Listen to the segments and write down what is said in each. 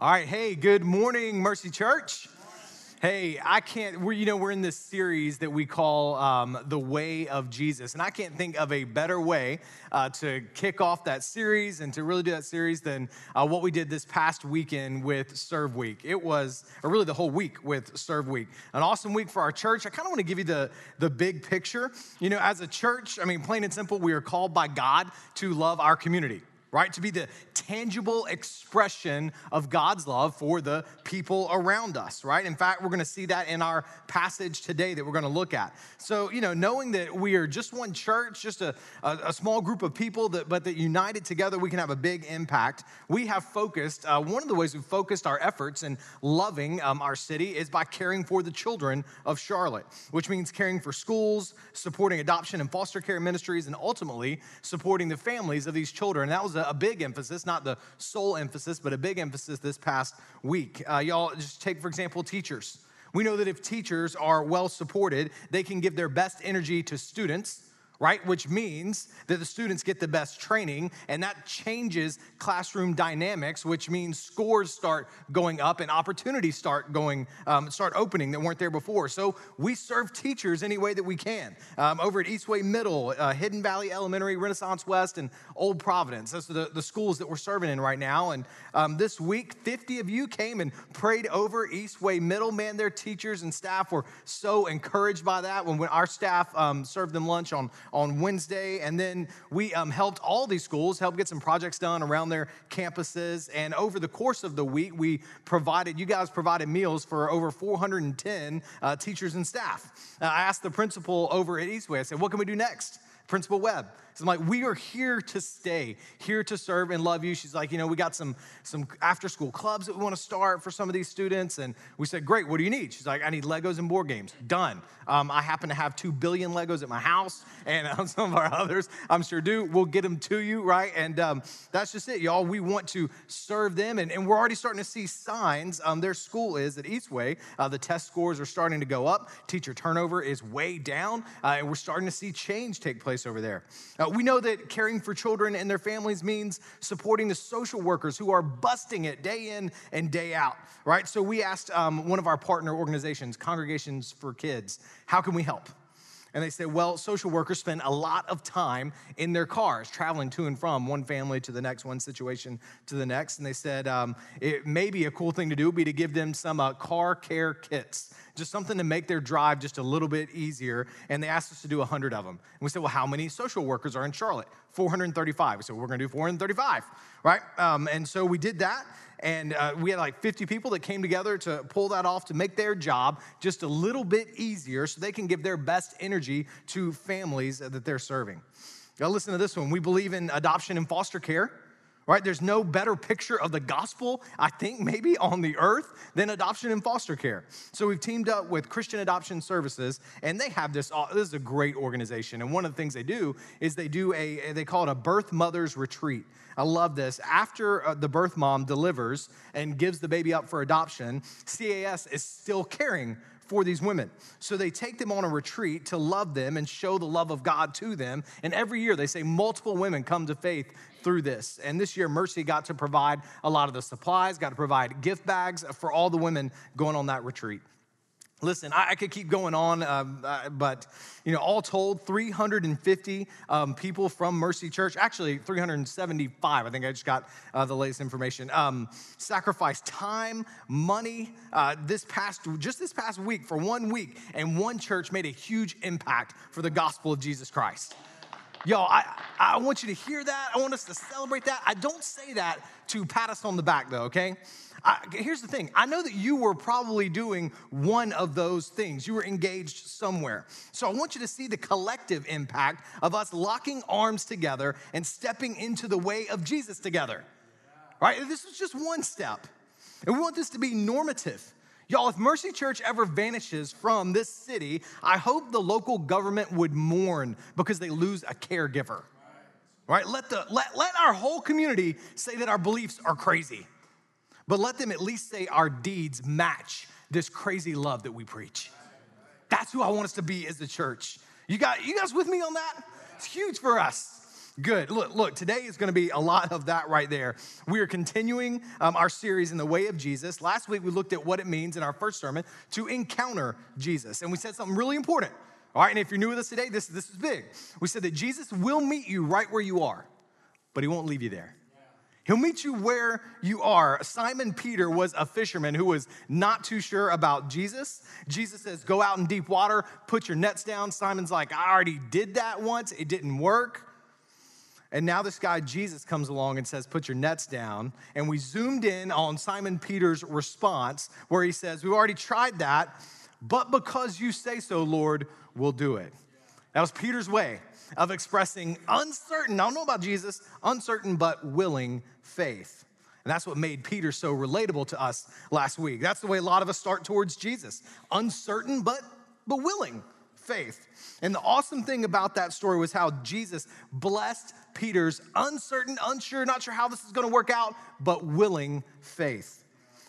All right, hey, good morning, Mercy Church. Hey, I can't, we're, you know, we're in this series that we call um, The Way of Jesus. And I can't think of a better way uh, to kick off that series and to really do that series than uh, what we did this past weekend with Serve Week. It was, or really the whole week with Serve Week. An awesome week for our church. I kind of want to give you the, the big picture. You know, as a church, I mean, plain and simple, we are called by God to love our community right? To be the tangible expression of God's love for the people around us, right? In fact, we're going to see that in our passage today that we're going to look at. So, you know, knowing that we are just one church, just a, a, a small group of people, that, but that united together we can have a big impact, we have focused, uh, one of the ways we've focused our efforts in loving um, our city is by caring for the children of Charlotte, which means caring for schools, supporting adoption and foster care ministries, and ultimately supporting the families of these children. And that was a, big emphasis, not the sole emphasis, but a big emphasis this past week. Uh, y'all, just take, for example, teachers. We know that if teachers are well supported, they can give their best energy to students right? Which means that the students get the best training, and that changes classroom dynamics, which means scores start going up and opportunities start going, um, start opening that weren't there before. So we serve teachers any way that we can. Um, over at Eastway Middle, uh, Hidden Valley Elementary, Renaissance West, and Old Providence. Those are the, the schools that we're serving in right now. And um, this week, 50 of you came and prayed over Eastway Middle. Man, their teachers and staff were so encouraged by that when, when our staff um, served them lunch on on Wednesday. And then we um, helped all these schools help get some projects done around their campuses. And over the course of the week, we provided, you guys provided meals for over 410 uh, teachers and staff. Uh, I asked the principal over at Eastway, I said, what can we do next? Principal Webb. So I'm like, we are here to stay, here to serve and love you. She's like, you know, we got some some after school clubs that we want to start for some of these students. And we said, great, what do you need? She's like, I need Legos and board games. Done. Um, I happen to have two billion Legos at my house, and uh, some of our others, I'm sure do. We'll get them to you, right? And um, that's just it, y'all. We want to serve them, and, and we're already starting to see signs. Um, their school is at Eastway. Uh, the test scores are starting to go up. Teacher turnover is way down, uh, and we're starting to see change take place over there. Uh, we know that caring for children and their families means supporting the social workers who are busting it day in and day out, right? So we asked um, one of our partner organizations, Congregations for Kids, how can we help? And they said, well, social workers spend a lot of time in their cars traveling to and from one family to the next, one situation to the next. And they said, um, it may be a cool thing to do would be to give them some uh, car care kits just something to make their drive just a little bit easier. And they asked us to do 100 of them. And we said, well, how many social workers are in Charlotte? 435. We said, we're going to do 435, right? Um, and so we did that. And uh, we had like 50 people that came together to pull that off to make their job just a little bit easier so they can give their best energy to families that they're serving. Now, listen to this one. We believe in adoption and foster care right? There's no better picture of the gospel, I think, maybe on the earth than adoption and foster care. So we've teamed up with Christian Adoption Services, and they have this. This is a great organization, and one of the things they do is they do a they call it a birth mother's retreat. I love this. After uh, the birth mom delivers and gives the baby up for adoption, CAS is still caring for these women. So they take them on a retreat to love them and show the love of God to them. And every year they say multiple women come to faith through this. And this year, Mercy got to provide a lot of the supplies, got to provide gift bags for all the women going on that retreat. Listen, I, could keep going on, um, but you know, all told, 350 um, people from Mercy Church, actually 375. I think I just got uh, the latest information. Um, sacrificed time, money. Uh, this past, just this past week, for one week, and one church made a huge impact for the gospel of Jesus Christ. Yo, I, I want you to hear that. I want us to celebrate that. I don't say that to pat us on the back, though. Okay. I, here's the thing I know that you were probably doing one of those things. You were engaged somewhere. So I want you to see the collective impact of us locking arms together and stepping into the way of Jesus together. Right? This was just one step. And we want this to be normative. Y'all, if Mercy Church ever vanishes from this city, I hope the local government would mourn because they lose a caregiver. Right? Let, the, let, let our whole community say that our beliefs are crazy but let them at least say our deeds match this crazy love that we preach. That's who I want us to be as the church. You got you guys with me on that? It's huge for us. Good. Look, look. Today is going to be a lot of that right there. We are continuing um, our series in the way of Jesus. Last week we looked at what it means in our first sermon to encounter Jesus, and we said something really important. All right, and if you're new with us today, this this is big. We said that Jesus will meet you right where you are, but He won't leave you there. He'll meet you where you are. Simon Peter was a fisherman who was not too sure about Jesus. Jesus says, Go out in deep water, put your nets down. Simon's like, I already did that once, it didn't work. And now this guy, Jesus, comes along and says, Put your nets down. And we zoomed in on Simon Peter's response, where he says, We've already tried that, but because you say so, Lord, we'll do it. That was Peter's way of expressing uncertain, I don't know about Jesus, uncertain but willing faith. And that's what made Peter so relatable to us last week. That's the way a lot of us start towards Jesus uncertain but, but willing faith. And the awesome thing about that story was how Jesus blessed Peter's uncertain, unsure, not sure how this is gonna work out, but willing faith.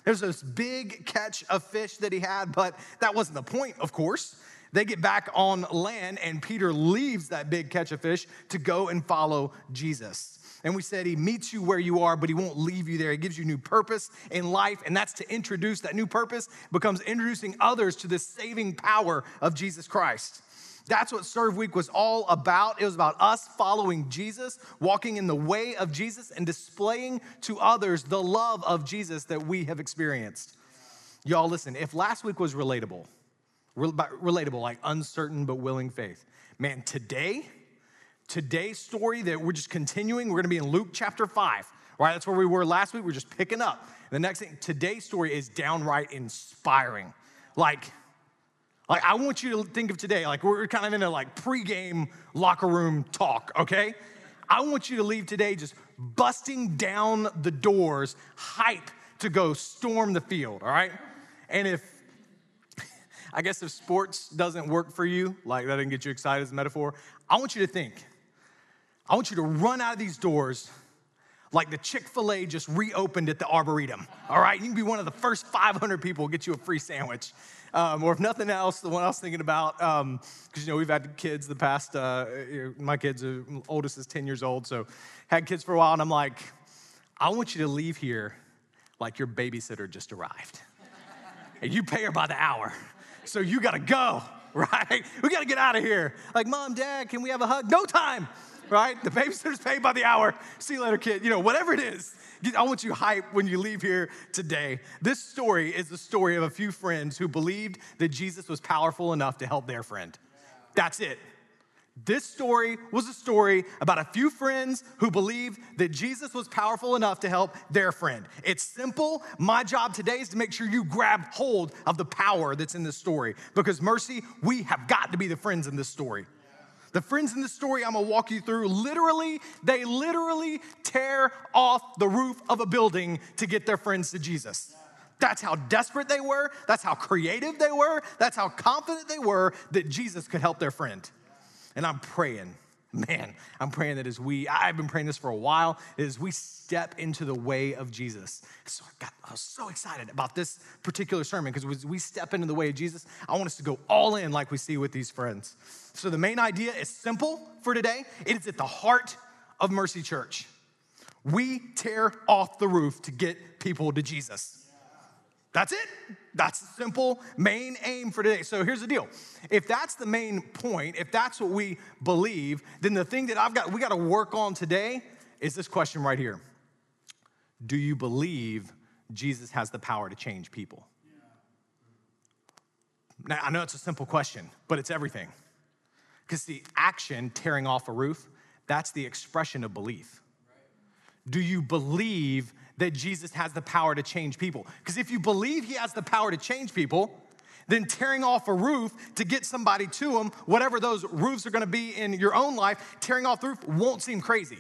There's this big catch of fish that he had, but that wasn't the point, of course. They get back on land, and Peter leaves that big catch of fish to go and follow Jesus. And we said he meets you where you are, but he won't leave you there. He gives you new purpose in life, and that's to introduce that new purpose becomes introducing others to the saving power of Jesus Christ. That's what Serve Week was all about. It was about us following Jesus, walking in the way of Jesus, and displaying to others the love of Jesus that we have experienced. Y'all, listen, if last week was relatable, relatable, like uncertain but willing faith. Man, today, today's story that we're just continuing, we're gonna be in Luke chapter 5, right? That's where we were last week. We're just picking up. The next thing, today's story is downright inspiring. Like, like I want you to think of today, like we're kind of in a like pregame locker room talk, okay? I want you to leave today just busting down the doors, hype to go storm the field, all right? And if I guess if sports doesn't work for you, like that didn't get you excited as a metaphor, I want you to think. I want you to run out of these doors like the Chick fil A just reopened at the Arboretum. All right, you can be one of the first 500 people get you a free sandwich. Um, or if nothing else, the one I was thinking about, because um, you know we've had kids the past. Uh, my kids, are, oldest is 10 years old, so had kids for a while, and I'm like, I want you to leave here like your babysitter just arrived, and you pay her by the hour so you gotta go, right? We gotta get out of here. Like, mom, dad, can we have a hug? No time, right? The babysitter's paid by the hour. See you later, kid. You know, whatever it is. I want you hype when you leave here today. This story is the story of a few friends who believed that Jesus was powerful enough to help their friend. That's it. This story was a story about a few friends who believed that Jesus was powerful enough to help their friend. It's simple. My job today is to make sure you grab hold of the power that's in this story because, Mercy, we have got to be the friends in this story. The friends in this story I'm gonna walk you through, literally, they literally tear off the roof of a building to get their friends to Jesus. That's how desperate they were. That's how creative they were. That's how confident they were that Jesus could help their friend. And I'm praying, man, I'm praying that as we, I've been praying this for a while, as we step into the way of Jesus. So I, got, I was so excited about this particular sermon because as we step into the way of Jesus, I want us to go all in like we see with these friends. So the main idea is simple for today. It is at the heart of Mercy Church. We tear off the roof to get people to Jesus. That's it. That's the simple main aim for today. So here's the deal. If that's the main point, if that's what we believe, then the thing that I've got we got to work on today is this question right here. Do you believe Jesus has the power to change people? Now, I know it's a simple question, but it's everything. Because the action, tearing off a roof, that's the expression of belief. Do you believe that Jesus has the power to change people. Because if you believe he has the power to change people, then tearing off a roof to get somebody to him, whatever those roofs are gonna be in your own life, tearing off the roof won't seem crazy.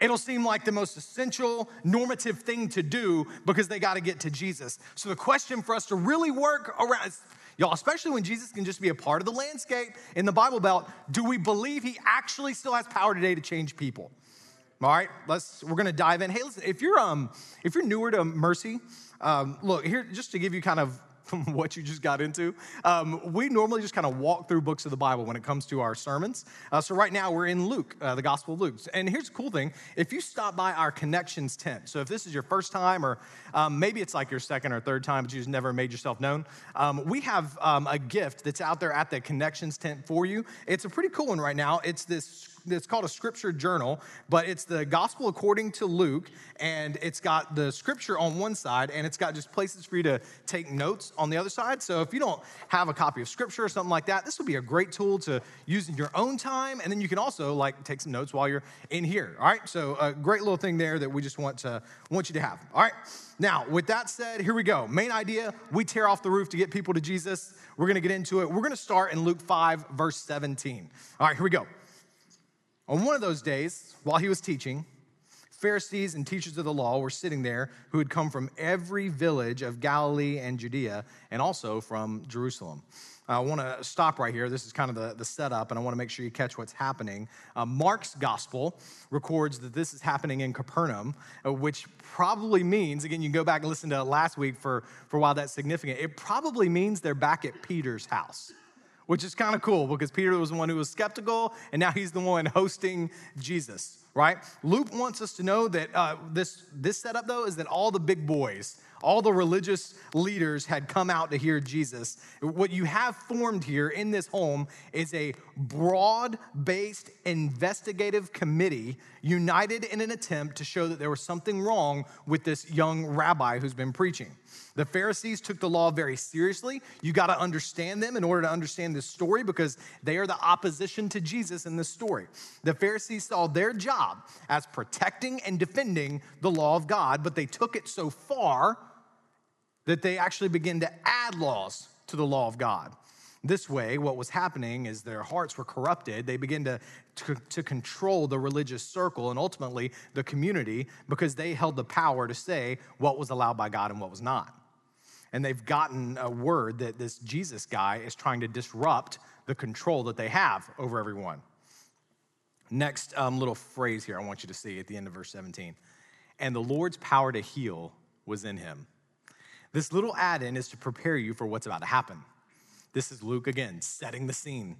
It'll seem like the most essential, normative thing to do because they got to get to Jesus. So, the question for us to really work around, y'all, especially when Jesus can just be a part of the landscape in the Bible Belt, do we believe he actually still has power today to change people? All right, let's. We're gonna dive in. Hey, listen, if you're um, if you're newer to Mercy, um, look here, just to give you kind of what you just got into. Um, we normally just kind of walk through books of the Bible when it comes to our sermons. Uh, so right now we're in Luke, uh, the Gospel of Luke. And here's the cool thing: if you stop by our connections tent, so if this is your first time, or um, maybe it's like your second or third time, but you just never made yourself known, um, we have um, a gift that's out there at the connections tent for you. It's a pretty cool one right now. It's this it's called a scripture journal, but it's the gospel according to Luke, and it's got the scripture on one side, and it's got just places for you to take notes on the other side. So if you don't have a copy of scripture or something like that, this would be a great tool to use in your own time, and then you can also like take some notes while you're in here. All right, so a great little thing there that we just want to want you to have. All right. Now, with that said, here we go. Main idea we tear off the roof to get people to Jesus. We're going to get into it. We're going to start in Luke 5, verse 17. All right, here we go. On one of those days, while he was teaching, Pharisees and teachers of the law were sitting there who had come from every village of Galilee and Judea and also from Jerusalem. I want to stop right here. This is kind of the, the setup, and I want to make sure you catch what's happening. Uh, Mark's gospel records that this is happening in Capernaum, uh, which probably means, again, you can go back and listen to last week for, for why that's significant. It probably means they're back at Peter's house which is kind of cool because Peter was the one who was skeptical, and now he's the one hosting Jesus, right? Luke wants us to know that uh, this, this setup, though, is that all the big boys, all the religious leaders had come out to hear Jesus. What you have formed here in this home is a broad based investigative committee united in an attempt to show that there was something wrong with this young rabbi who's been preaching. The Pharisees took the law very seriously. You got to understand them in order to understand this story because they are the opposition to Jesus in this story. The Pharisees saw their job as protecting and defending the law of God, but they took it so far that they actually began to add laws to the law of God. This way, what was happening is their hearts were corrupted. They began to, to, to, control the religious circle and ultimately the community because they held the power to say what was allowed by God and what was not and they've gotten a word that this Jesus guy is trying to disrupt the control that they have over everyone. Next um, little phrase here I want you to see at the end of verse 17. And the Lord's power to heal was in him. This little add in is to prepare you for what's about to happen. This is Luke again, setting the scene.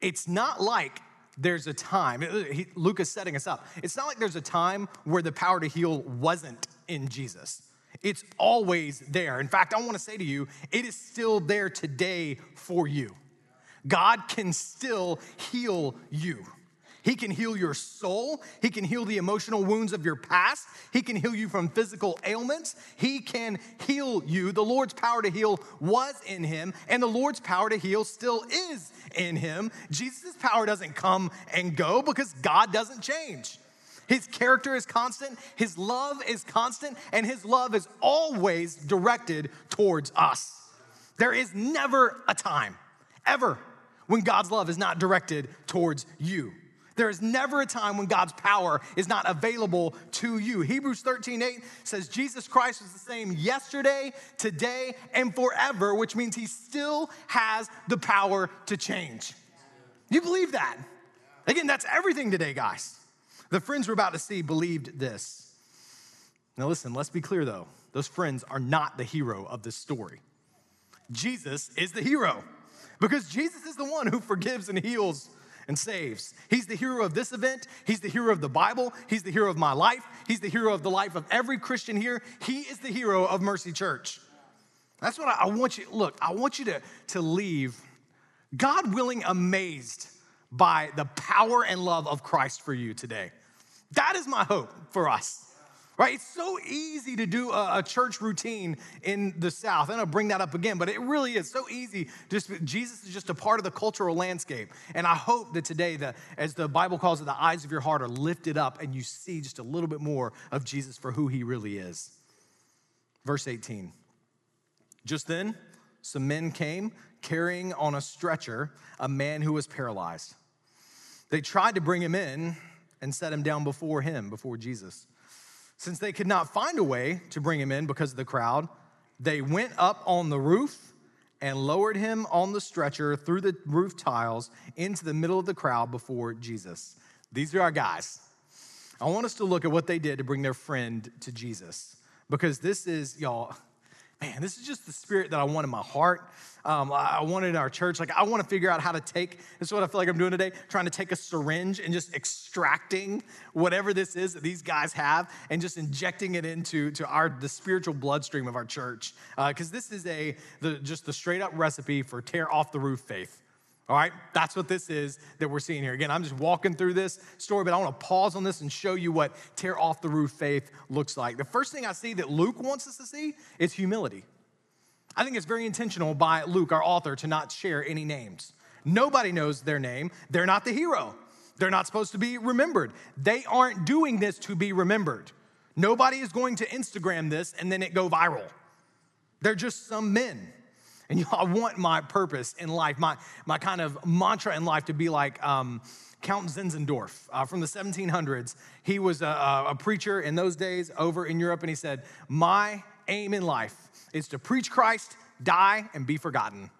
It's not like there's a time, uh, he, Luke is setting us up. It's not like there's a time where the power to heal wasn't in Jesus. It's always there. In fact, I want to say to you, it is still there today for you. God can still heal you. He can heal your soul. He can heal the emotional wounds of your past. He can heal you from physical ailments. He can heal you. The Lord's power to heal was in him, and the Lord's power to heal still is in him. Jesus' power doesn't come and go because God doesn't change. His character is constant, His love is constant, and His love is always directed towards us. There is never a time, ever, when God's love is not directed towards you. There is never a time when God's power is not available to you. Hebrews 13, 8 says Jesus Christ is the same yesterday, today, and forever, which means he still has the power to change. You believe that? Again, that's everything today, guys. The friends we're about to see believed this. Now, listen, let's be clear though. Those friends are not the hero of this story. Jesus is the hero because Jesus is the one who forgives and heals and saves. He's the hero of this event. He's the hero of the Bible. He's the hero of my life. He's the hero of the life of every Christian here. He is the hero of Mercy Church. That's what I, I want you, look, I want you to, to leave, God willing, amazed by the power and love of Christ for you today. That is my hope for us. Right? It's so easy to do a, a, church routine in the South. I'm gonna bring that up again, but it really is so easy. Just Jesus is just a part of the cultural landscape. And I hope that today, the, as the Bible calls it, the eyes of your heart are lifted up and you see just a little bit more of Jesus for who he really is. Verse 18. Just then, some men came carrying on a stretcher a man who was paralyzed. They tried to bring him in and set him down before him, before Jesus. Since they could not find a way to bring him in because of the crowd, they went up on the roof and lowered him on the stretcher through the roof tiles into the middle of the crowd before Jesus. These are our guys. I want us to look at what they did to bring their friend to Jesus because this is, y'all, man, this is just the spirit that I want in my heart. Um, I want it in our church. Like, I want to figure out how to take, this is what I feel like I'm doing today, trying to take a syringe and just extracting whatever this is that these guys have and just injecting it into to our the spiritual bloodstream of our church. Because uh, this is a the, just the straight up recipe for tear off the roof faith. All right, that's what this is that we're seeing here. Again, I'm just walking through this story, but I want to pause on this and show you what tear off the roof faith looks like. The first thing I see that Luke wants us to see is humility. I think it's very intentional by Luke, our author, to not share any names. Nobody knows their name. They're not the hero. They're not supposed to be remembered. They aren't doing this to be remembered. Nobody is going to Instagram this and then it go viral. They're just some men. And you know, I want my purpose in life, my, my kind of mantra in life to be like um, Count Zinzendorf uh, from the 1700s. He was a, a preacher in those days over in Europe, and he said, My aim in life is to preach Christ, die, and be forgotten.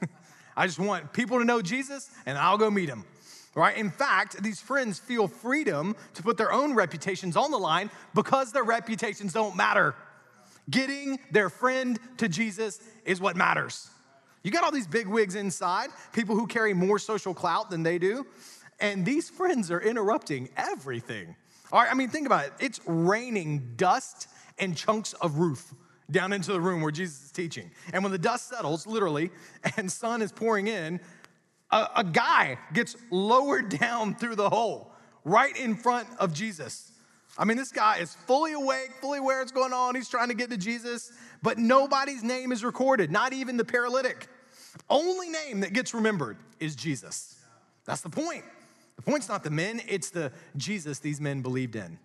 I just want people to know Jesus, and I'll go meet him. Right? In fact, these friends feel freedom to put their own reputations on the line because their reputations don't matter. Getting their friend to Jesus is what matters. You got all these big wigs inside, people who carry more social clout than they do, and these friends are interrupting everything. All right, I mean, think about it. It's raining dust and chunks of roof down into the room where Jesus is teaching. And when the dust settles, literally, and sun is pouring in, a, a guy gets lowered down through the hole right in front of Jesus. I mean, this guy is fully awake, fully aware what's going on. He's trying to get to Jesus, but nobody's name is recorded, not even the paralytic. Only name that gets remembered is Jesus. That's the point. The point's not the men, it's the Jesus these men believed in.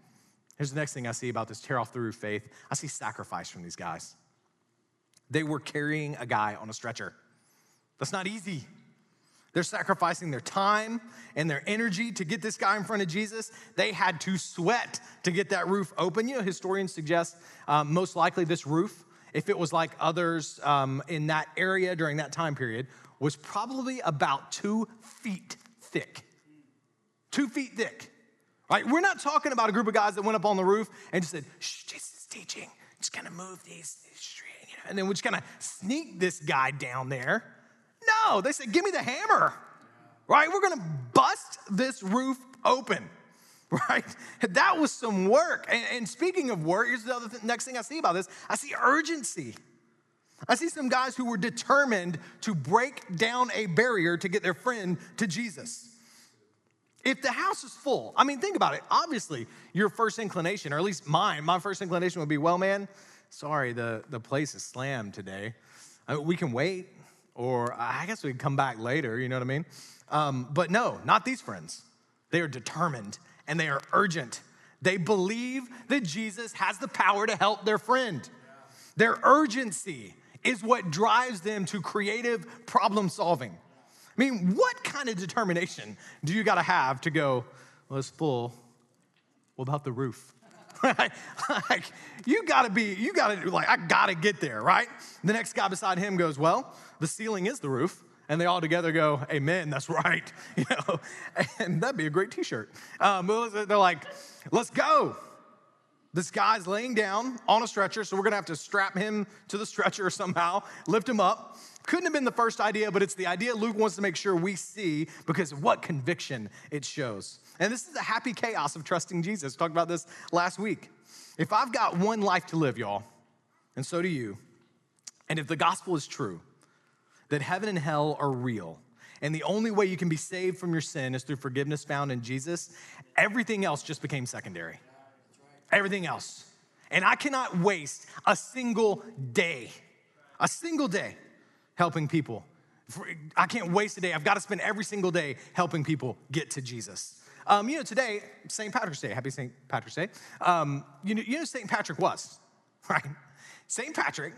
Here's the next thing I see about this tear off the roof faith I see sacrifice from these guys. They were carrying a guy on a stretcher. That's not easy. They're sacrificing their time and their energy to get this guy in front of Jesus. They had to sweat to get that roof open. You know, historians suggest um, most likely this roof, if it was like others um, in that area during that time period, was probably about two feet thick. Two feet thick. Right? We're not talking about a group of guys that went up on the roof and just said, Shh, Jesus is teaching. Just kind of move these, these you know, and then we're just of sneak this guy down there no, they said, Give me the hammer, right? We're gonna bust this roof open, right? That was some work. And, and speaking of work, here's the other th- next thing I see about this I see urgency. I see some guys who were determined to break down a barrier to get their friend to Jesus. If the house is full, I mean, think about it. Obviously, your first inclination, or at least mine, my first inclination would be, well, man, sorry, the, the place is slammed today. I uh, mean, we can wait or I guess we can come back later, you know what I mean? Um, but no, not these friends. They are determined and they are urgent. They believe that Jesus has the power to help their friend. Their urgency is what drives them to creative problem solving. I mean, what kind of determination do you got to have to go, well, it's full. What about the roof? like, you gotta be, you gotta, like, I gotta get there, right? The next guy beside him goes, well, the ceiling is the roof. And they all together go, Amen, that's right. You know, and that'd be a great t-shirt. Um, they're like, let's go. This guy's laying down on a stretcher, so we're gonna have to strap him to the stretcher somehow, lift him up. Couldn't have been the first idea, but it's the idea Luke wants to make sure we see because of what conviction it shows. And this is a happy chaos of trusting Jesus. We talked about this last week. If I've got one life to live, y'all, and so do you, and if the gospel is true, that heaven and hell are real, and the only way you can be saved from your sin is through forgiveness found in Jesus, everything else just became secondary. Everything else. And I cannot waste a single day, a single day helping people. I can't waste a day. I've got to spend every single day helping people get to Jesus. Um, you know, today, St. Patrick's Day. Happy St. Patrick's Day. Um, you know, you know St. Patrick was, right? St. Patrick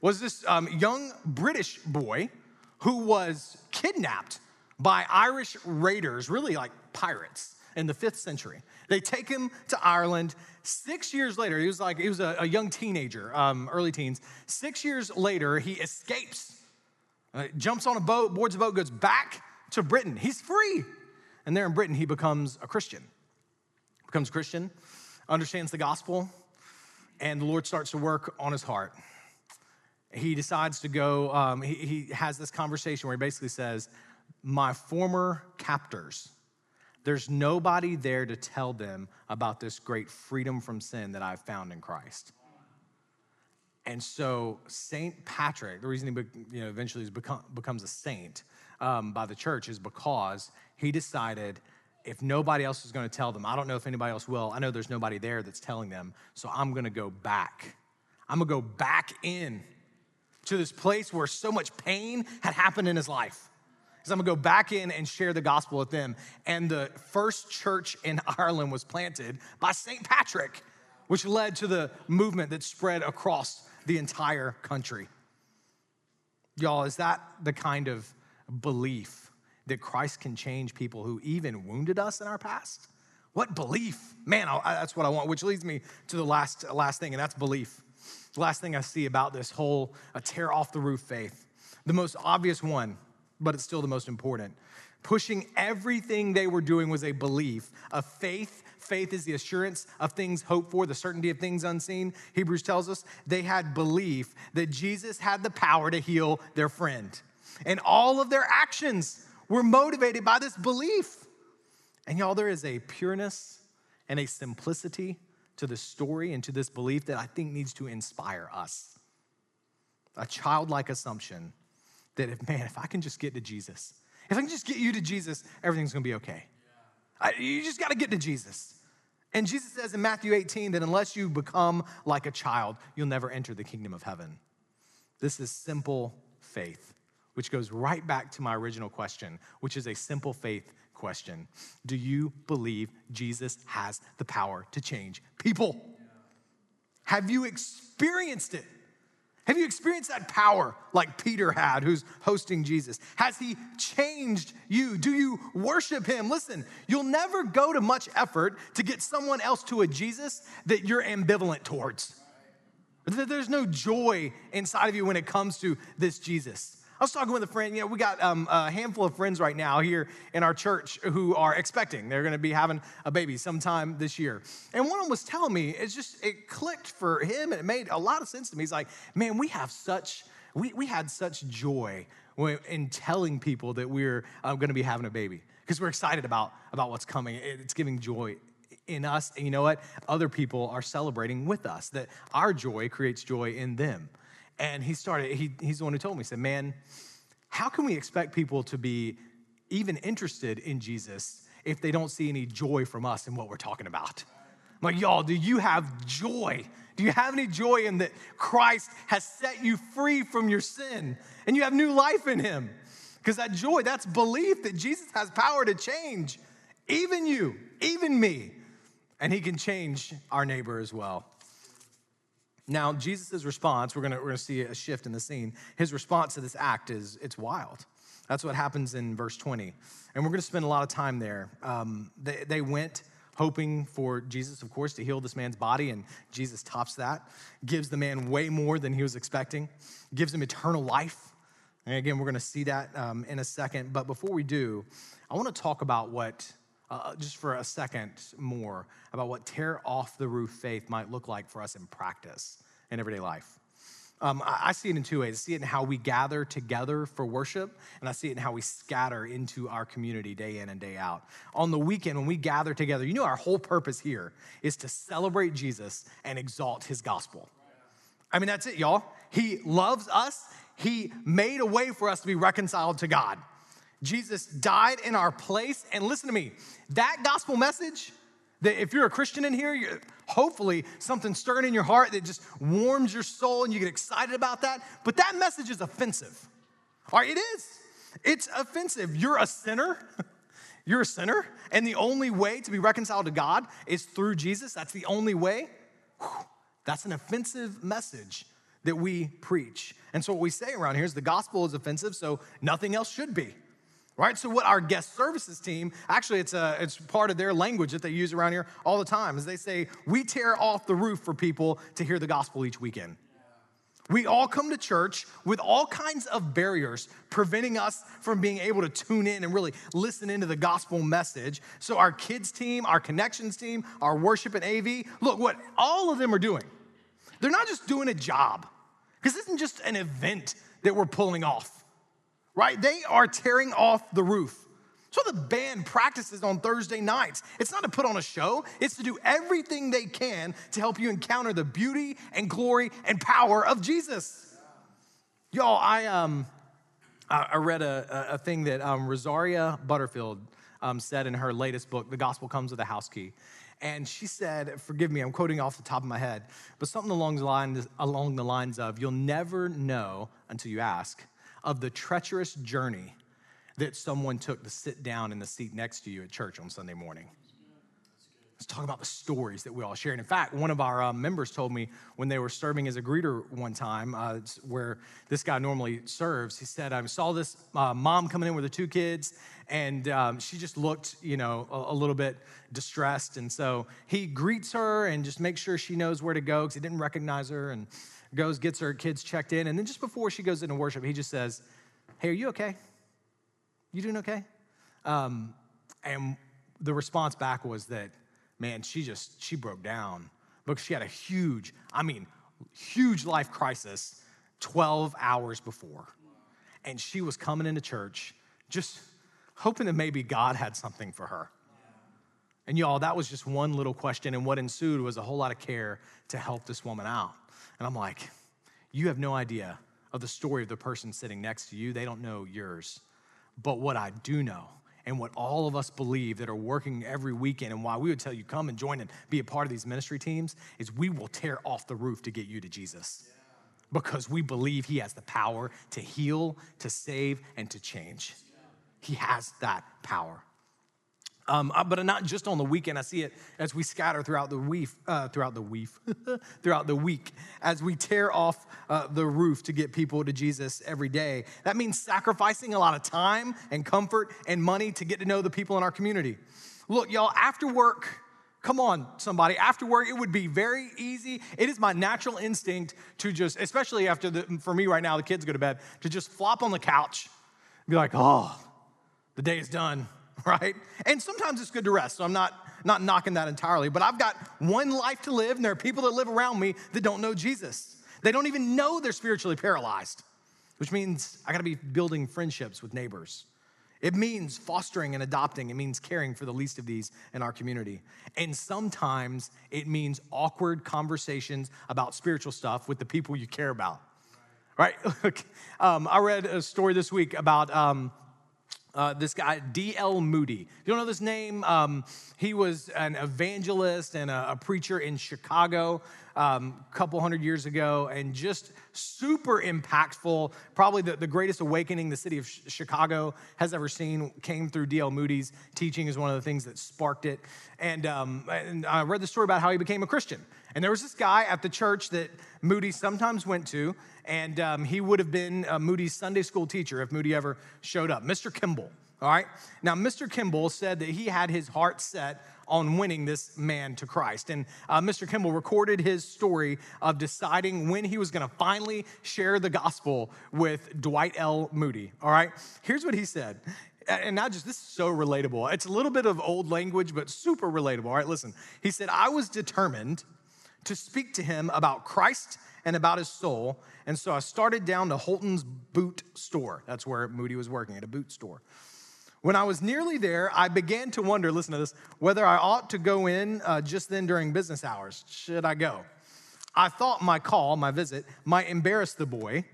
was this um, young British boy who was kidnapped by Irish raiders, really like pirates in the fifth century. They take him to Ireland. Six years later, he was like, he was a, a young teenager, um, early teens. Six years later, he escapes, uh, jumps on a boat, boards a boat, goes back to Britain. He's free. And there in Britain, he becomes a Christian. Becomes a Christian, understands the gospel, and the Lord starts to work on his heart. He decides to go, um, he, he has this conversation where he basically says, My former captors, there's nobody there to tell them about this great freedom from sin that I've found in Christ. And so Saint Patrick, the reason he you know, eventually become, becomes a saint um, by the church is because he decided if nobody else is going to tell them, I don't know if anybody else will. I know there's nobody there that's telling them, so I'm going to go back. I'm going to go back in to this place where so much pain had happened in his life is I'm gonna go back in and share the gospel with them. And the first church in Ireland was planted by St. Patrick, which led to the movement that spread across the entire country. Y'all, is that the kind of belief that Christ can change people who even wounded us in our past? What belief? Man, I, that's what I want, which leads me to the last, last thing, and that's belief. The last thing I see about this whole tear off the roof faith. The most obvious one but it's still the most important. Pushing everything they were doing was a belief, a faith. Faith is the assurance of things hoped for, the certainty of things unseen. Hebrews tells us they had belief that Jesus had the power to heal their friend. And all of their actions were motivated by this belief. And y'all, there is a pureness and a simplicity to the story and to this belief that I think needs to inspire us. A childlike assumption that if, man, if I can just get to Jesus, if I can just get you to Jesus, everything's gonna be okay. I, you just gotta get to Jesus. And Jesus says in Matthew 18 that unless you become like a child, you'll never enter the kingdom of heaven. This is simple faith, which goes right back to my original question, which is a simple faith question. Do you believe Jesus has the power to change people? Have you experienced it? Have you experienced that power like Peter had, who's hosting Jesus? Has he changed you? Do you worship him? Listen, you'll never go to much effort to get someone else to a Jesus that you're ambivalent towards. There's no joy inside of you when it comes to this Jesus. I was talking with a friend, you know, we got um, a handful of friends right now here in our church who are expecting. They're gonna be having a baby sometime this year. And one of them was telling me, it's just, it clicked for him and it made a lot of sense to me. He's like, man, we have such, we, we had such joy in telling people that we're uh, gonna be having a baby because we're excited about, about what's coming. It's giving joy in us. And you know what? Other people are celebrating with us, that our joy creates joy in them. And he started, he, he's the one who told me, he said, Man, how can we expect people to be even interested in Jesus if they don't see any joy from us in what we're talking about? I'm like, y'all, do you have joy? Do you have any joy in that Christ has set you free from your sin and you have new life in him? Because that joy, that's belief that Jesus has power to change even you, even me, and he can change our neighbor as well. Now, Jesus' response, we're gonna, we're gonna see a shift in the scene. His response to this act is it's wild. That's what happens in verse 20. And we're gonna spend a lot of time there. Um, they, they went hoping for Jesus, of course, to heal this man's body, and Jesus tops that, gives the man way more than he was expecting, gives him eternal life. And again, we're gonna see that um, in a second. But before we do, I wanna talk about what uh, just for a second more about what tear off the roof faith might look like for us in practice in everyday life. Um, I, I see it in two ways. I see it in how we gather together for worship, and I see it in how we scatter into our community day in and day out. On the weekend, when we gather together, you know, our whole purpose here is to celebrate Jesus and exalt his gospel. I mean, that's it, y'all. He loves us, he made a way for us to be reconciled to God. Jesus died in our place. And listen to me, that gospel message, That if you're a Christian in here, hopefully something stirring in your heart that just warms your soul and you get excited about that. But that message is offensive. All right, it is. It's offensive. You're a sinner. You're a sinner, and the only way to be reconciled to God is through Jesus. That's the only way. Whew, that's an offensive message that we preach. And so, what we say around here is the gospel is offensive, so nothing else should be. Right? So, what our guest services team actually, it's, a, it's part of their language that they use around here all the time is they say, We tear off the roof for people to hear the gospel each weekend. We all come to church with all kinds of barriers preventing us from being able to tune in and really listen into the gospel message. So, our kids team, our connections team, our worship and AV, look what all of them are doing. They're not just doing a job, because this isn't just an event that we're pulling off, right? They are tearing off the roof. So the band practices on Thursday nights. It's not to put on a show, it's to do everything they can to help you encounter the beauty and glory and power of Jesus. Y'all, I um I read a, a thing that um, Rosaria Butterfield um, said in her latest book, The Gospel Comes with a House Key. And she said, forgive me, I'm quoting off the top of my head, but something along the lines, along the lines of, you'll never know until you ask of the treacherous journey that someone took to sit down in the seat next to you at church on Sunday morning. Let's talk about the stories that we all share. And in fact, one of our uh, members told me when they were serving as a greeter one time, uh, where this guy normally serves, he said, I saw this uh, mom coming in with her two kids, and um, she just looked, you know, a, a, little bit distressed. And so he greets her and just makes sure she knows where to go because he didn't recognize her and goes, gets her kids checked in. And then just before she goes into worship, he just says, Hey, are you okay? You doing okay? Um, and the response back was that, man, she just, she broke down because she had a huge, I mean, huge life crisis 12 hours before. And she was coming into church just hoping that maybe God had something for her. And y'all, that was just one little question. And what ensued was a whole lot of care to help this woman out. And I'm like, you have no idea of the story of the person sitting next to you. They don't know yours. But what I do know, and what all of us believe that are working every weekend, and why we would tell you come and join and be a part of these ministry teams, is we will tear off the roof to get you to Jesus. Because we believe He has the power to heal, to save, and to change. He has that power. Um, but not just on the weekend. I see it as we scatter throughout the week, uh, throughout the week, throughout the week, as we tear off uh, the roof to get people to Jesus every day. That means sacrificing a lot of time and comfort and money to get to know the people in our community. Look, y'all, after work, come on, somebody, after work, it would be very easy. It is my natural instinct to just, especially after the, for me right now, the kids go to bed, to just flop on the couch, be like, oh, the day is done right? And sometimes it's good to rest, so I'm not, not knocking that entirely, but I've got one life to live, and there are people that live around me that don't know Jesus. They don't even know they're spiritually paralyzed, which means I gotta be building friendships with neighbors. It means fostering and adopting. It means caring for the least of these in our community. And sometimes it means awkward conversations about spiritual stuff with the people you care about. Right? um, I read a story this week about um, uh, this guy, D.L. Moody. You don't know this name? Um, he was an evangelist and a, a preacher in Chicago a um, couple hundred years ago and just super impactful. Probably the, the greatest awakening the city of Chicago has ever seen came through D.L. Moody's teaching, is one of the things that sparked it. And, um, and I read the story about how he became a Christian. And there was this guy at the church that Moody sometimes went to, and um, he would have been uh, Moody's Sunday school teacher if Moody ever showed up, Mr. Kimball. All right. Now, Mr. Kimball said that he had his heart set on winning this man to Christ. And uh, Mr. Kimball recorded his story of deciding when he was going to finally share the gospel with Dwight L. Moody. All right. Here's what he said. And not just this is so relatable. It's a little bit of old language, but super relatable. All right, listen. He said, I was determined to speak to him about Christ and about his soul. And so I started down to Holton's boot store. That's where Moody was working at a boot store. When I was nearly there, I began to wonder listen to this whether I ought to go in uh, just then during business hours. Should I go? I thought my call, my visit, might embarrass the boy,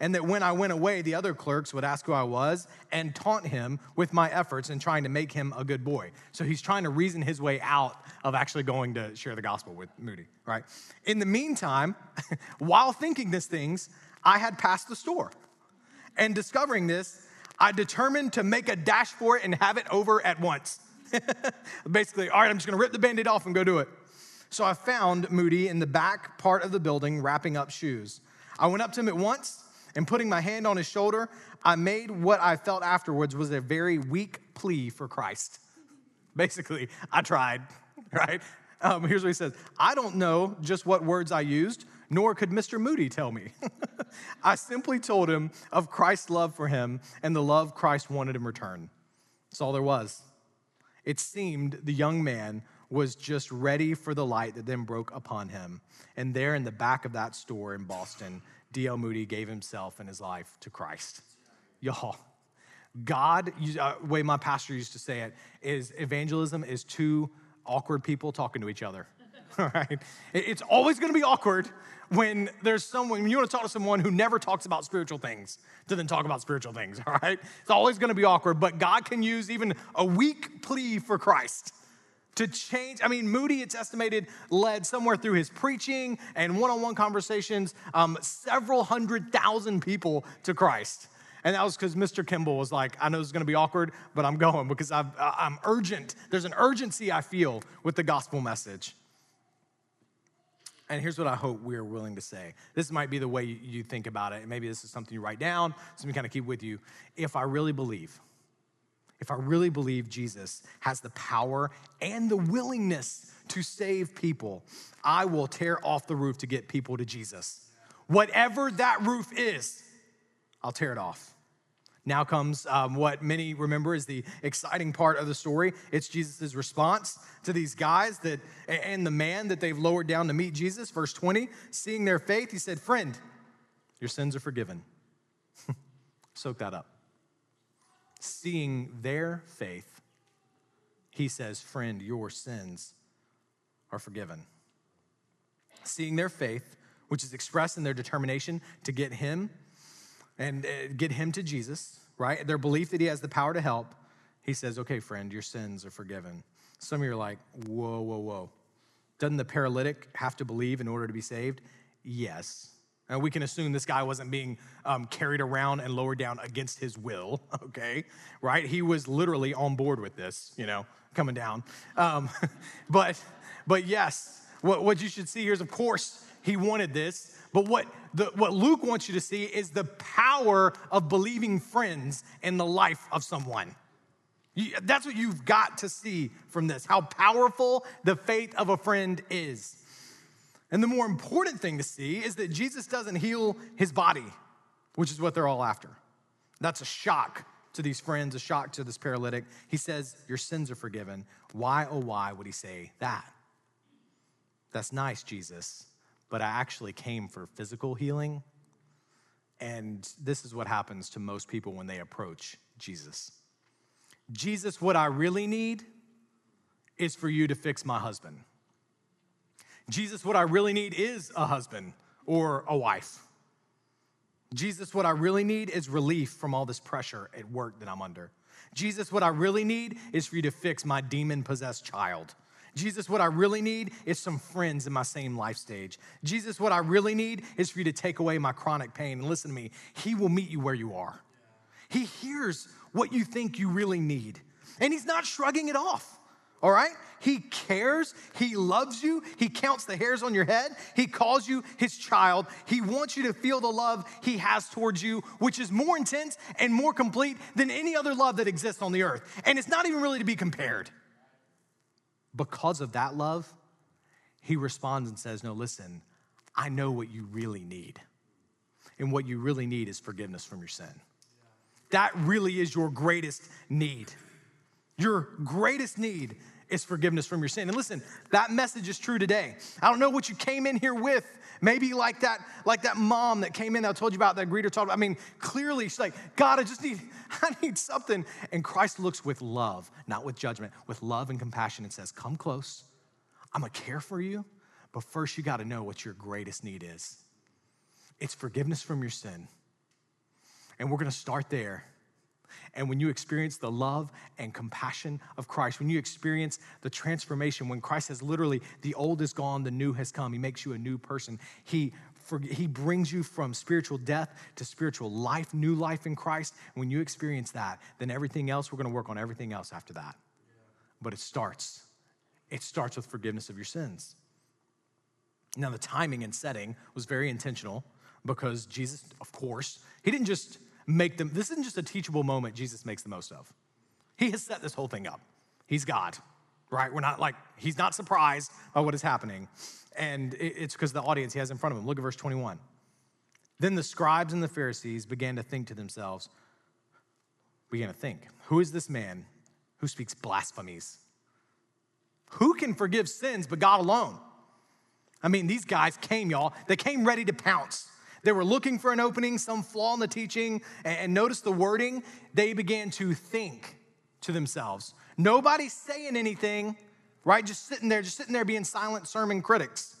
and that when I went away, the other clerks would ask who I was and taunt him with my efforts in trying to make him a good boy. So he's trying to reason his way out of actually going to share the gospel with Moody, right? In the meantime, while thinking these things, I had passed the store. And discovering this, I determined to make a dash for it and have it over at once. Basically, all right, I'm just gonna rip the band aid off and go do it. So I found Moody in the back part of the building wrapping up shoes. I went up to him at once and putting my hand on his shoulder, I made what I felt afterwards was a very weak plea for Christ. Basically, I tried, right? Um, here's what he says I don't know just what words I used, nor could Mr. Moody tell me. I simply told him of Christ's love for him and the love Christ wanted in return. That's all there was. It seemed the young man was just ready for the light that then broke upon him. And there in the back of that store in Boston, D.L. Moody gave himself and his life to Christ. Y'all, God, uh, way my pastor used to say it, is evangelism is two awkward people talking to each other. All right? It's always gonna be awkward when there's someone, you wanna talk to someone who never talks about spiritual things to then talk about spiritual things, all right? It's always gonna be awkward, but God can use even a weak plea for Christ to change. I mean, Moody, it's estimated, led somewhere through his preaching and one on one conversations um, several hundred thousand people to Christ. And that was because Mr. Kimball was like, I know this is going to be awkward, but I'm going because i am urgent. There's an urgency I feel with the gospel message. And here's what I hope we're willing to say. This might be the way you think about it. Maybe this is something you write down, something you kind of keep with you. If I really believe, if I really believe Jesus has the power and the willingness to save people, I will tear off the roof to get people to Jesus. Whatever that roof is, I'll tear it off. Now comes um, what many remember is the exciting part of the story. It's Jesus' response to these guys that and the man that they've lowered down to meet Jesus. Verse 20, seeing their faith, he said, Friend, your sins are forgiven. Soak that up seeing their faith, he says, Friend, your sins are forgiven. Seeing their faith, which is expressed in their determination to get him and uh, get him to Jesus, right? Their belief that he has the power to help, he says, Okay, friend, your sins are forgiven. Some of you are like, Whoa, whoa, whoa. Doesn't the paralytic have to believe in order to be saved? Yes. And we can assume this guy wasn't being um, carried around and lowered down against his will, okay? Right? He was literally on board with this, you know, coming down. Um, but, but yes, what, what you should see here is, of course, he wanted this. But what, the, what Luke wants you to see is the power of believing friends in the life of someone. You, that's what you've got to see from this how powerful the faith of a friend is. And the more important thing to see is that Jesus doesn't heal his body, which is what they're all after. That's a shock to these friends, a shock to this paralytic. He says, Your sins are forgiven. Why, oh, why would he say that? That's nice, Jesus, but I actually came for physical healing. And this is what happens to most people when they approach Jesus. Jesus, what I really need is for you to fix my husband. Jesus, what I really need is a husband or a wife. Jesus, what I really need is relief from all this pressure at work that I'm under. Jesus, what I really need is for you to fix my demon possessed child. Jesus, what I really need is some friends in my same life stage. Jesus, what I really need is for you to take away my chronic pain. And listen to me, He will meet you where you are. He hears what you think you really need, and He's not shrugging it off all right? He cares. He loves you. He counts the hairs on your head. He calls you his child. He wants you to feel the love he has towards you, which is more intense and more complete than any other love that exists on the earth. And it's not even really to be compared. Because of that love, he responds and says, No, listen, I know what you really need. And what you really need is forgiveness from your sin. That really is your greatest need. Your greatest need is forgiveness from your sin. And listen, that message is true today. I don't know what you came in here with. Maybe like that, like that mom that came in that I told you about, that greeter talked. I mean, clearly she's like, God, I just need, I need something. And Christ looks with love, not with judgment, with love and compassion and says, Come close. I'm gonna care for you, but first you gotta know what your greatest need is. It's forgiveness from your sin And we're gonna start there. And when you experience the love and compassion of Christ, when you experience the transformation, when Christ has literally, the old is gone, the new has come, He makes you a new person. He he brings you from spiritual death to spiritual life, new life in Christ. When you experience that, then everything else, we're going to work on everything else after that. But it starts. It starts with forgiveness of your sins. Now, the timing and setting was very intentional because Jesus, of course, he didn't just make them, this isn't just a teachable moment Jesus makes the most of. He has set this whole thing up. He's God, right? We're not like, he's not surprised by what is happening. And it's because the audience he has in front of him. Look at verse 21. Then the scribes and the Pharisees began to think to themselves, began to think, who is this man who speaks blasphemies? Who can forgive sins but God alone? I mean, these guys came, y'all. They came ready to pounce. They were looking for an opening, some flaw in the teaching, and notice the wording. They began to think to themselves. Nobody's saying anything right? Just sitting there, just sitting there being silent sermon critics.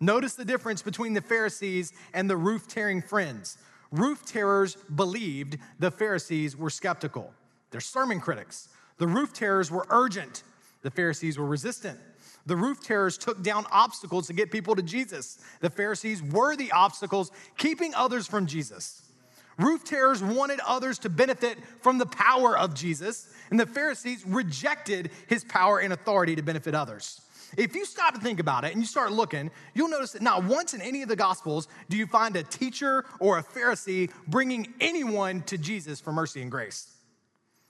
Notice the difference between the Pharisees and the roof tearing friends. Roof tearers believed, the Pharisees were skeptical. They're sermon critics. The roof tearers were urgent, the Pharisees were resistant. The roof tearers took down obstacles to get people to Jesus. The Pharisees were the obstacles keeping others from Jesus. Roof tearers wanted others to benefit from the power of Jesus, and the Pharisees rejected his power and authority to benefit others. If you stop to think about it and you start looking, you'll notice that not once in any of the Gospels do you find a teacher or a Pharisee bringing anyone to Jesus for mercy and grace.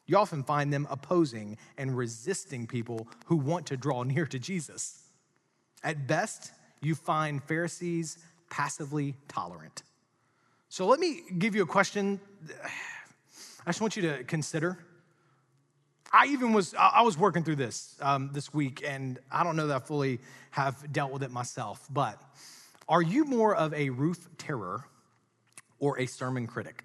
You often find them opposing and resisting people who want to draw near to Jesus. At best, you find Pharisees passively tolerant. So let me give you a question. I just want you to consider. I even was I was working through this um, this week, and I don't know that I fully have dealt with it myself. But are you more of a roof tearer or a sermon critic?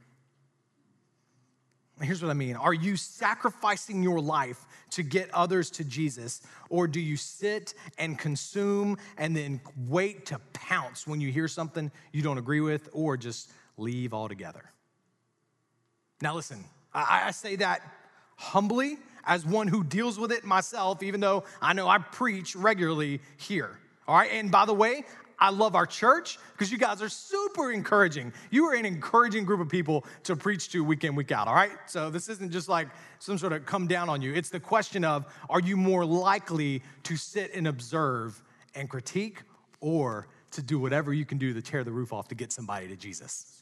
Here's what I mean. Are you sacrificing your life to get others to Jesus, or do you sit and consume and then wait to pounce when you hear something you don't agree with, or just leave altogether. Now, listen, I, I say that humbly as one who deals with it myself, even though I know I preach regularly here. All right, and by the way, I love our church because you guys are super encouraging. You are an encouraging group of people to preach to week in, week out, all right? So this isn't just like some sort of come down on you. It's the question of are you more likely to sit and observe and critique or to do whatever you can do to tear the roof off to get somebody to Jesus?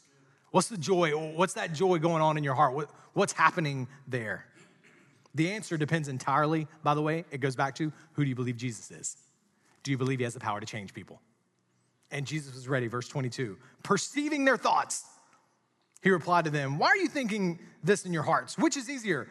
What's the joy? What's that joy going on in your heart? What, what's happening there? The answer depends entirely, by the way, it goes back to who do you believe Jesus is? Do you believe he has the power to change people? And Jesus was ready, verse 22. Perceiving their thoughts, he replied to them, Why are you thinking this in your hearts? Which is easier,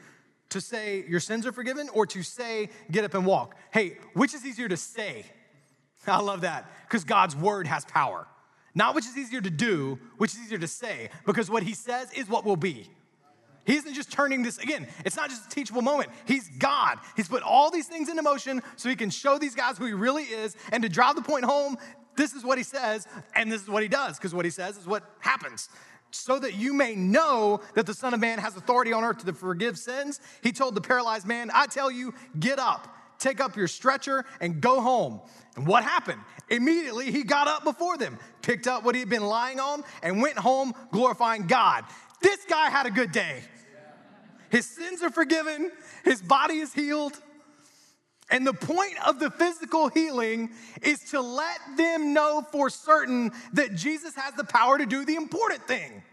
to say your sins are forgiven or to say get up and walk? Hey, which is easier to say? I love that because God's word has power. Not which is easier to do, which is easier to say, because what he says is what will be. He isn't just turning this, again, it's not just a teachable moment. He's God. He's put all these things into motion so he can show these guys who he really is. And to drive the point home, this is what he says, and this is what he does, because what he says is what happens. So that you may know that the Son of Man has authority on earth to forgive sins, he told the paralyzed man, I tell you, get up, take up your stretcher, and go home. And what happened? Immediately, he got up before them, picked up what he had been lying on, and went home glorifying God. This guy had a good day. His sins are forgiven, his body is healed. And the point of the physical healing is to let them know for certain that Jesus has the power to do the important thing,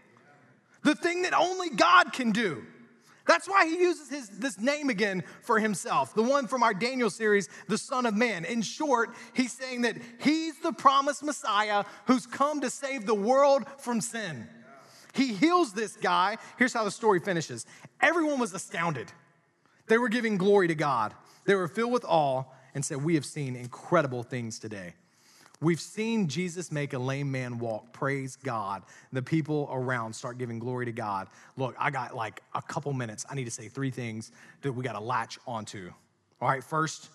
the thing that only God can do. That's why he uses his, this name again for himself, the one from our Daniel series, the Son of Man. In short, he's saying that he's the promised Messiah who's come to save the world from sin. He heals this guy. Here's how the story finishes everyone was astounded. They were giving glory to God, they were filled with awe and said, We have seen incredible things today. We've seen Jesus make a lame man walk. Praise God. The people around start giving glory to God. Look, I got like a couple minutes. I need to say three things that we got to latch onto. All right, first,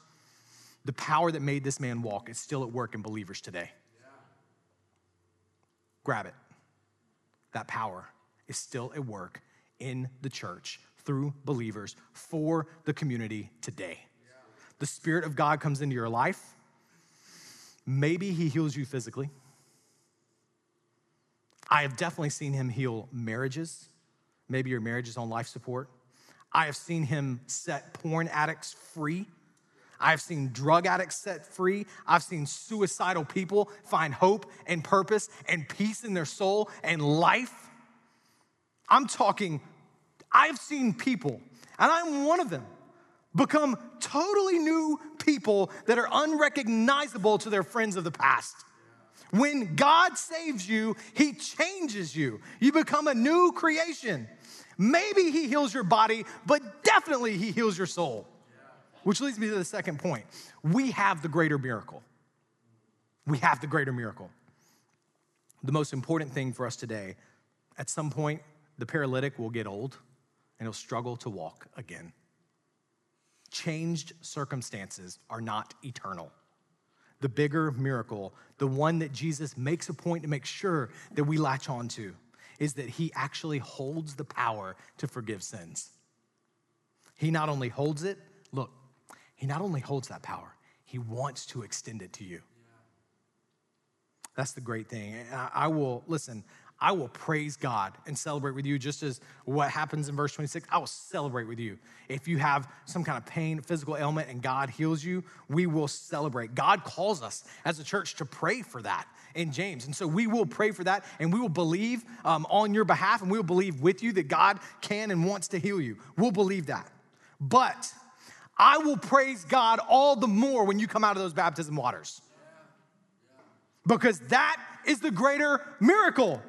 the power that made this man walk is still at work in believers today. Grab it. That power is still at work in the church through believers for the community today. The Spirit of God comes into your life. Maybe He heals you physically. I have definitely seen Him heal marriages. Maybe your marriage is on life support. I have seen Him set porn addicts free. I've seen drug addicts set free. I've seen suicidal people find hope and purpose and peace in their soul and life. I'm talking, I've seen people, and I'm one of them, become totally new people that are unrecognizable to their friends of the past. When God saves you, He changes you. You become a new creation. Maybe He heals your body, but definitely He heals your soul. Which leads me to the second point. We have the greater miracle. We have the greater miracle. The most important thing for us today, at some point, the paralytic will get old and he'll struggle to walk again. Changed circumstances are not eternal. The bigger miracle, the one that Jesus makes a point to make sure that we latch on to, is that he actually holds the power to forgive sins. He not only holds it, look, he not only holds that power, he wants to extend it to you. That's the great thing. I will, listen, I will praise God and celebrate with you, just as what happens in verse 26. I will celebrate with you. If you have some kind of pain, physical ailment, and God heals you, we will celebrate. God calls us as a church to pray for that in James. And so we will pray for that and we will believe um, on your behalf and we will believe with you that God can and wants to heal you. We'll believe that. But I will praise God all the more when you come out of those baptism waters. Because that is the greater miracle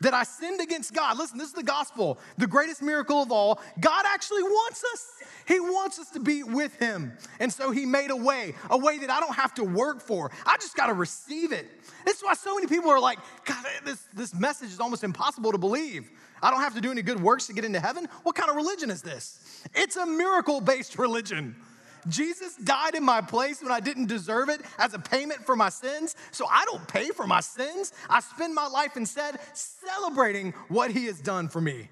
that I sinned against God. Listen, this is the gospel, the greatest miracle of all. God actually wants us. He wants us to be with Him. And so He made a way, a way that I don't have to work for. I just got to receive it. That's why so many people are like, God, this, this message is almost impossible to believe. I don't have to do any good works to get into heaven. What kind of religion is this? It's a miracle based religion. Jesus died in my place when I didn't deserve it as a payment for my sins. So I don't pay for my sins. I spend my life instead celebrating what he has done for me.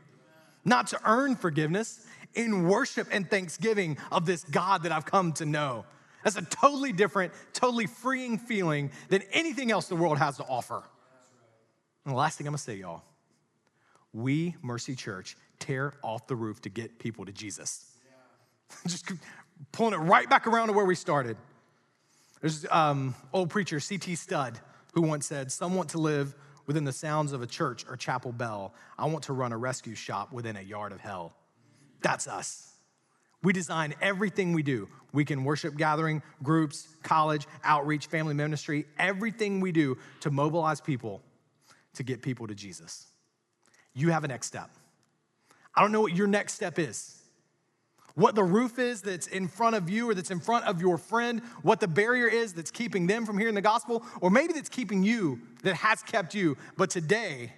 Not to earn forgiveness, in worship and thanksgiving of this God that I've come to know. That's a totally different, totally freeing feeling than anything else the world has to offer. And the last thing I'm gonna say, y'all, we, Mercy Church, tear off the roof to get people to Jesus. Just pulling it right back around to where we started. There's um, old preacher C.T. Studd who once said, Some want to live within the sounds of a church or chapel bell. I want to run a rescue shop within a yard of hell. That's us. We design everything we do. We can worship gathering, groups, college, outreach, family ministry, everything we do to mobilize people to get people to Jesus. You have a next step. I don't know what your next step is. What the roof is that's in front of you or that's in front of your friend, what the barrier is that's keeping them from hearing the gospel, or maybe that's keeping you, that has kept you. But today,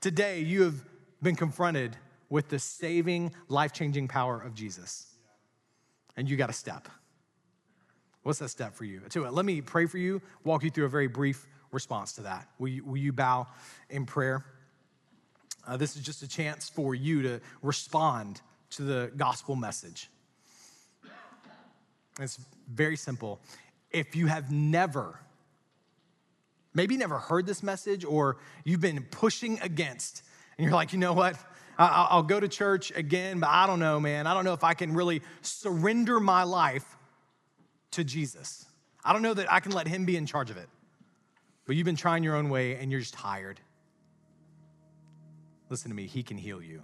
today, you have been confronted with the saving, life changing power of Jesus. And you got a step. What's that step for you? To it. Let me pray for you, walk you through a very brief response to that. Will you, will you bow in prayer? Uh, this is just a chance for you to respond to the gospel message. It's very simple. If you have never, maybe never heard this message, or you've been pushing against, and you're like, you know what? I'll go to church again, but I don't know, man. I don't know if I can really surrender my life to Jesus. I don't know that I can let Him be in charge of it. But you've been trying your own way and you're just tired. Listen to me, He can heal you.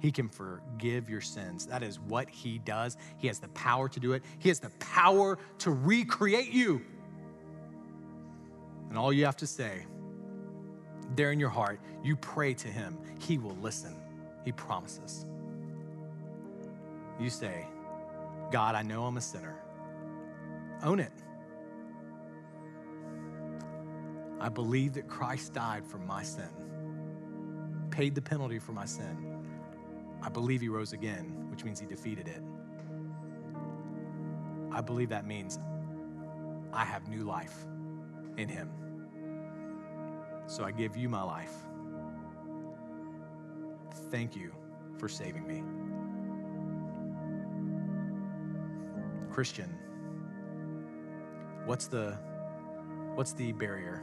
He can forgive your sins. That is what He does. He has the power to do it, He has the power to recreate you. And all you have to say, there in your heart, you pray to Him, He will listen. He promises. You say, God, I know I'm a sinner. Own it. I believe that Christ died for my sin, paid the penalty for my sin. I believe he rose again, which means he defeated it. I believe that means I have new life in him. So I give you my life. Thank you for saving me. Christian, what's the what's the barrier?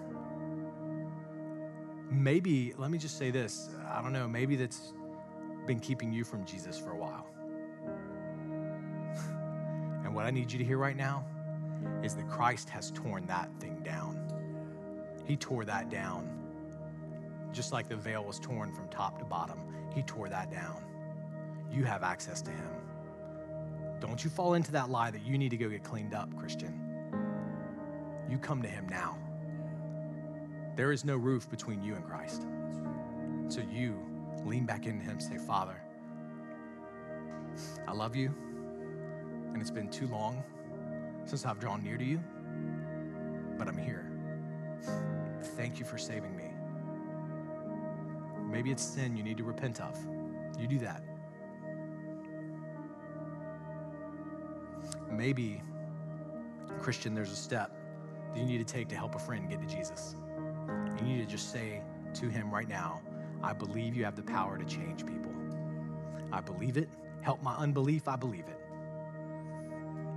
Maybe, let me just say this. I don't know, maybe that's been keeping you from Jesus for a while. and what I need you to hear right now is that Christ has torn that thing down. He tore that down. Just like the veil was torn from top to bottom, He tore that down. You have access to Him. Don't you fall into that lie that you need to go get cleaned up, Christian. You come to Him now. There is no roof between you and Christ. So you lean back into Him say, Father, I love you, and it's been too long since I've drawn near to you, but I'm here. Thank you for saving me. Maybe it's sin you need to repent of. You do that. Maybe, Christian, there's a step that you need to take to help a friend get to Jesus. You need to just say to him right now, I believe you have the power to change people. I believe it. Help my unbelief. I believe it.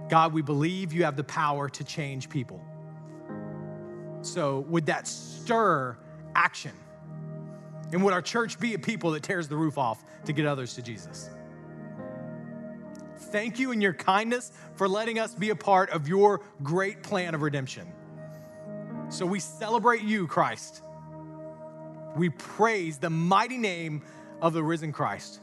God, we believe you have the power to change people. So, would that stir action? And would our church be a people that tears the roof off to get others to Jesus? Thank you in your kindness for letting us be a part of your great plan of redemption. So we celebrate you, Christ. We praise the mighty name of the risen Christ.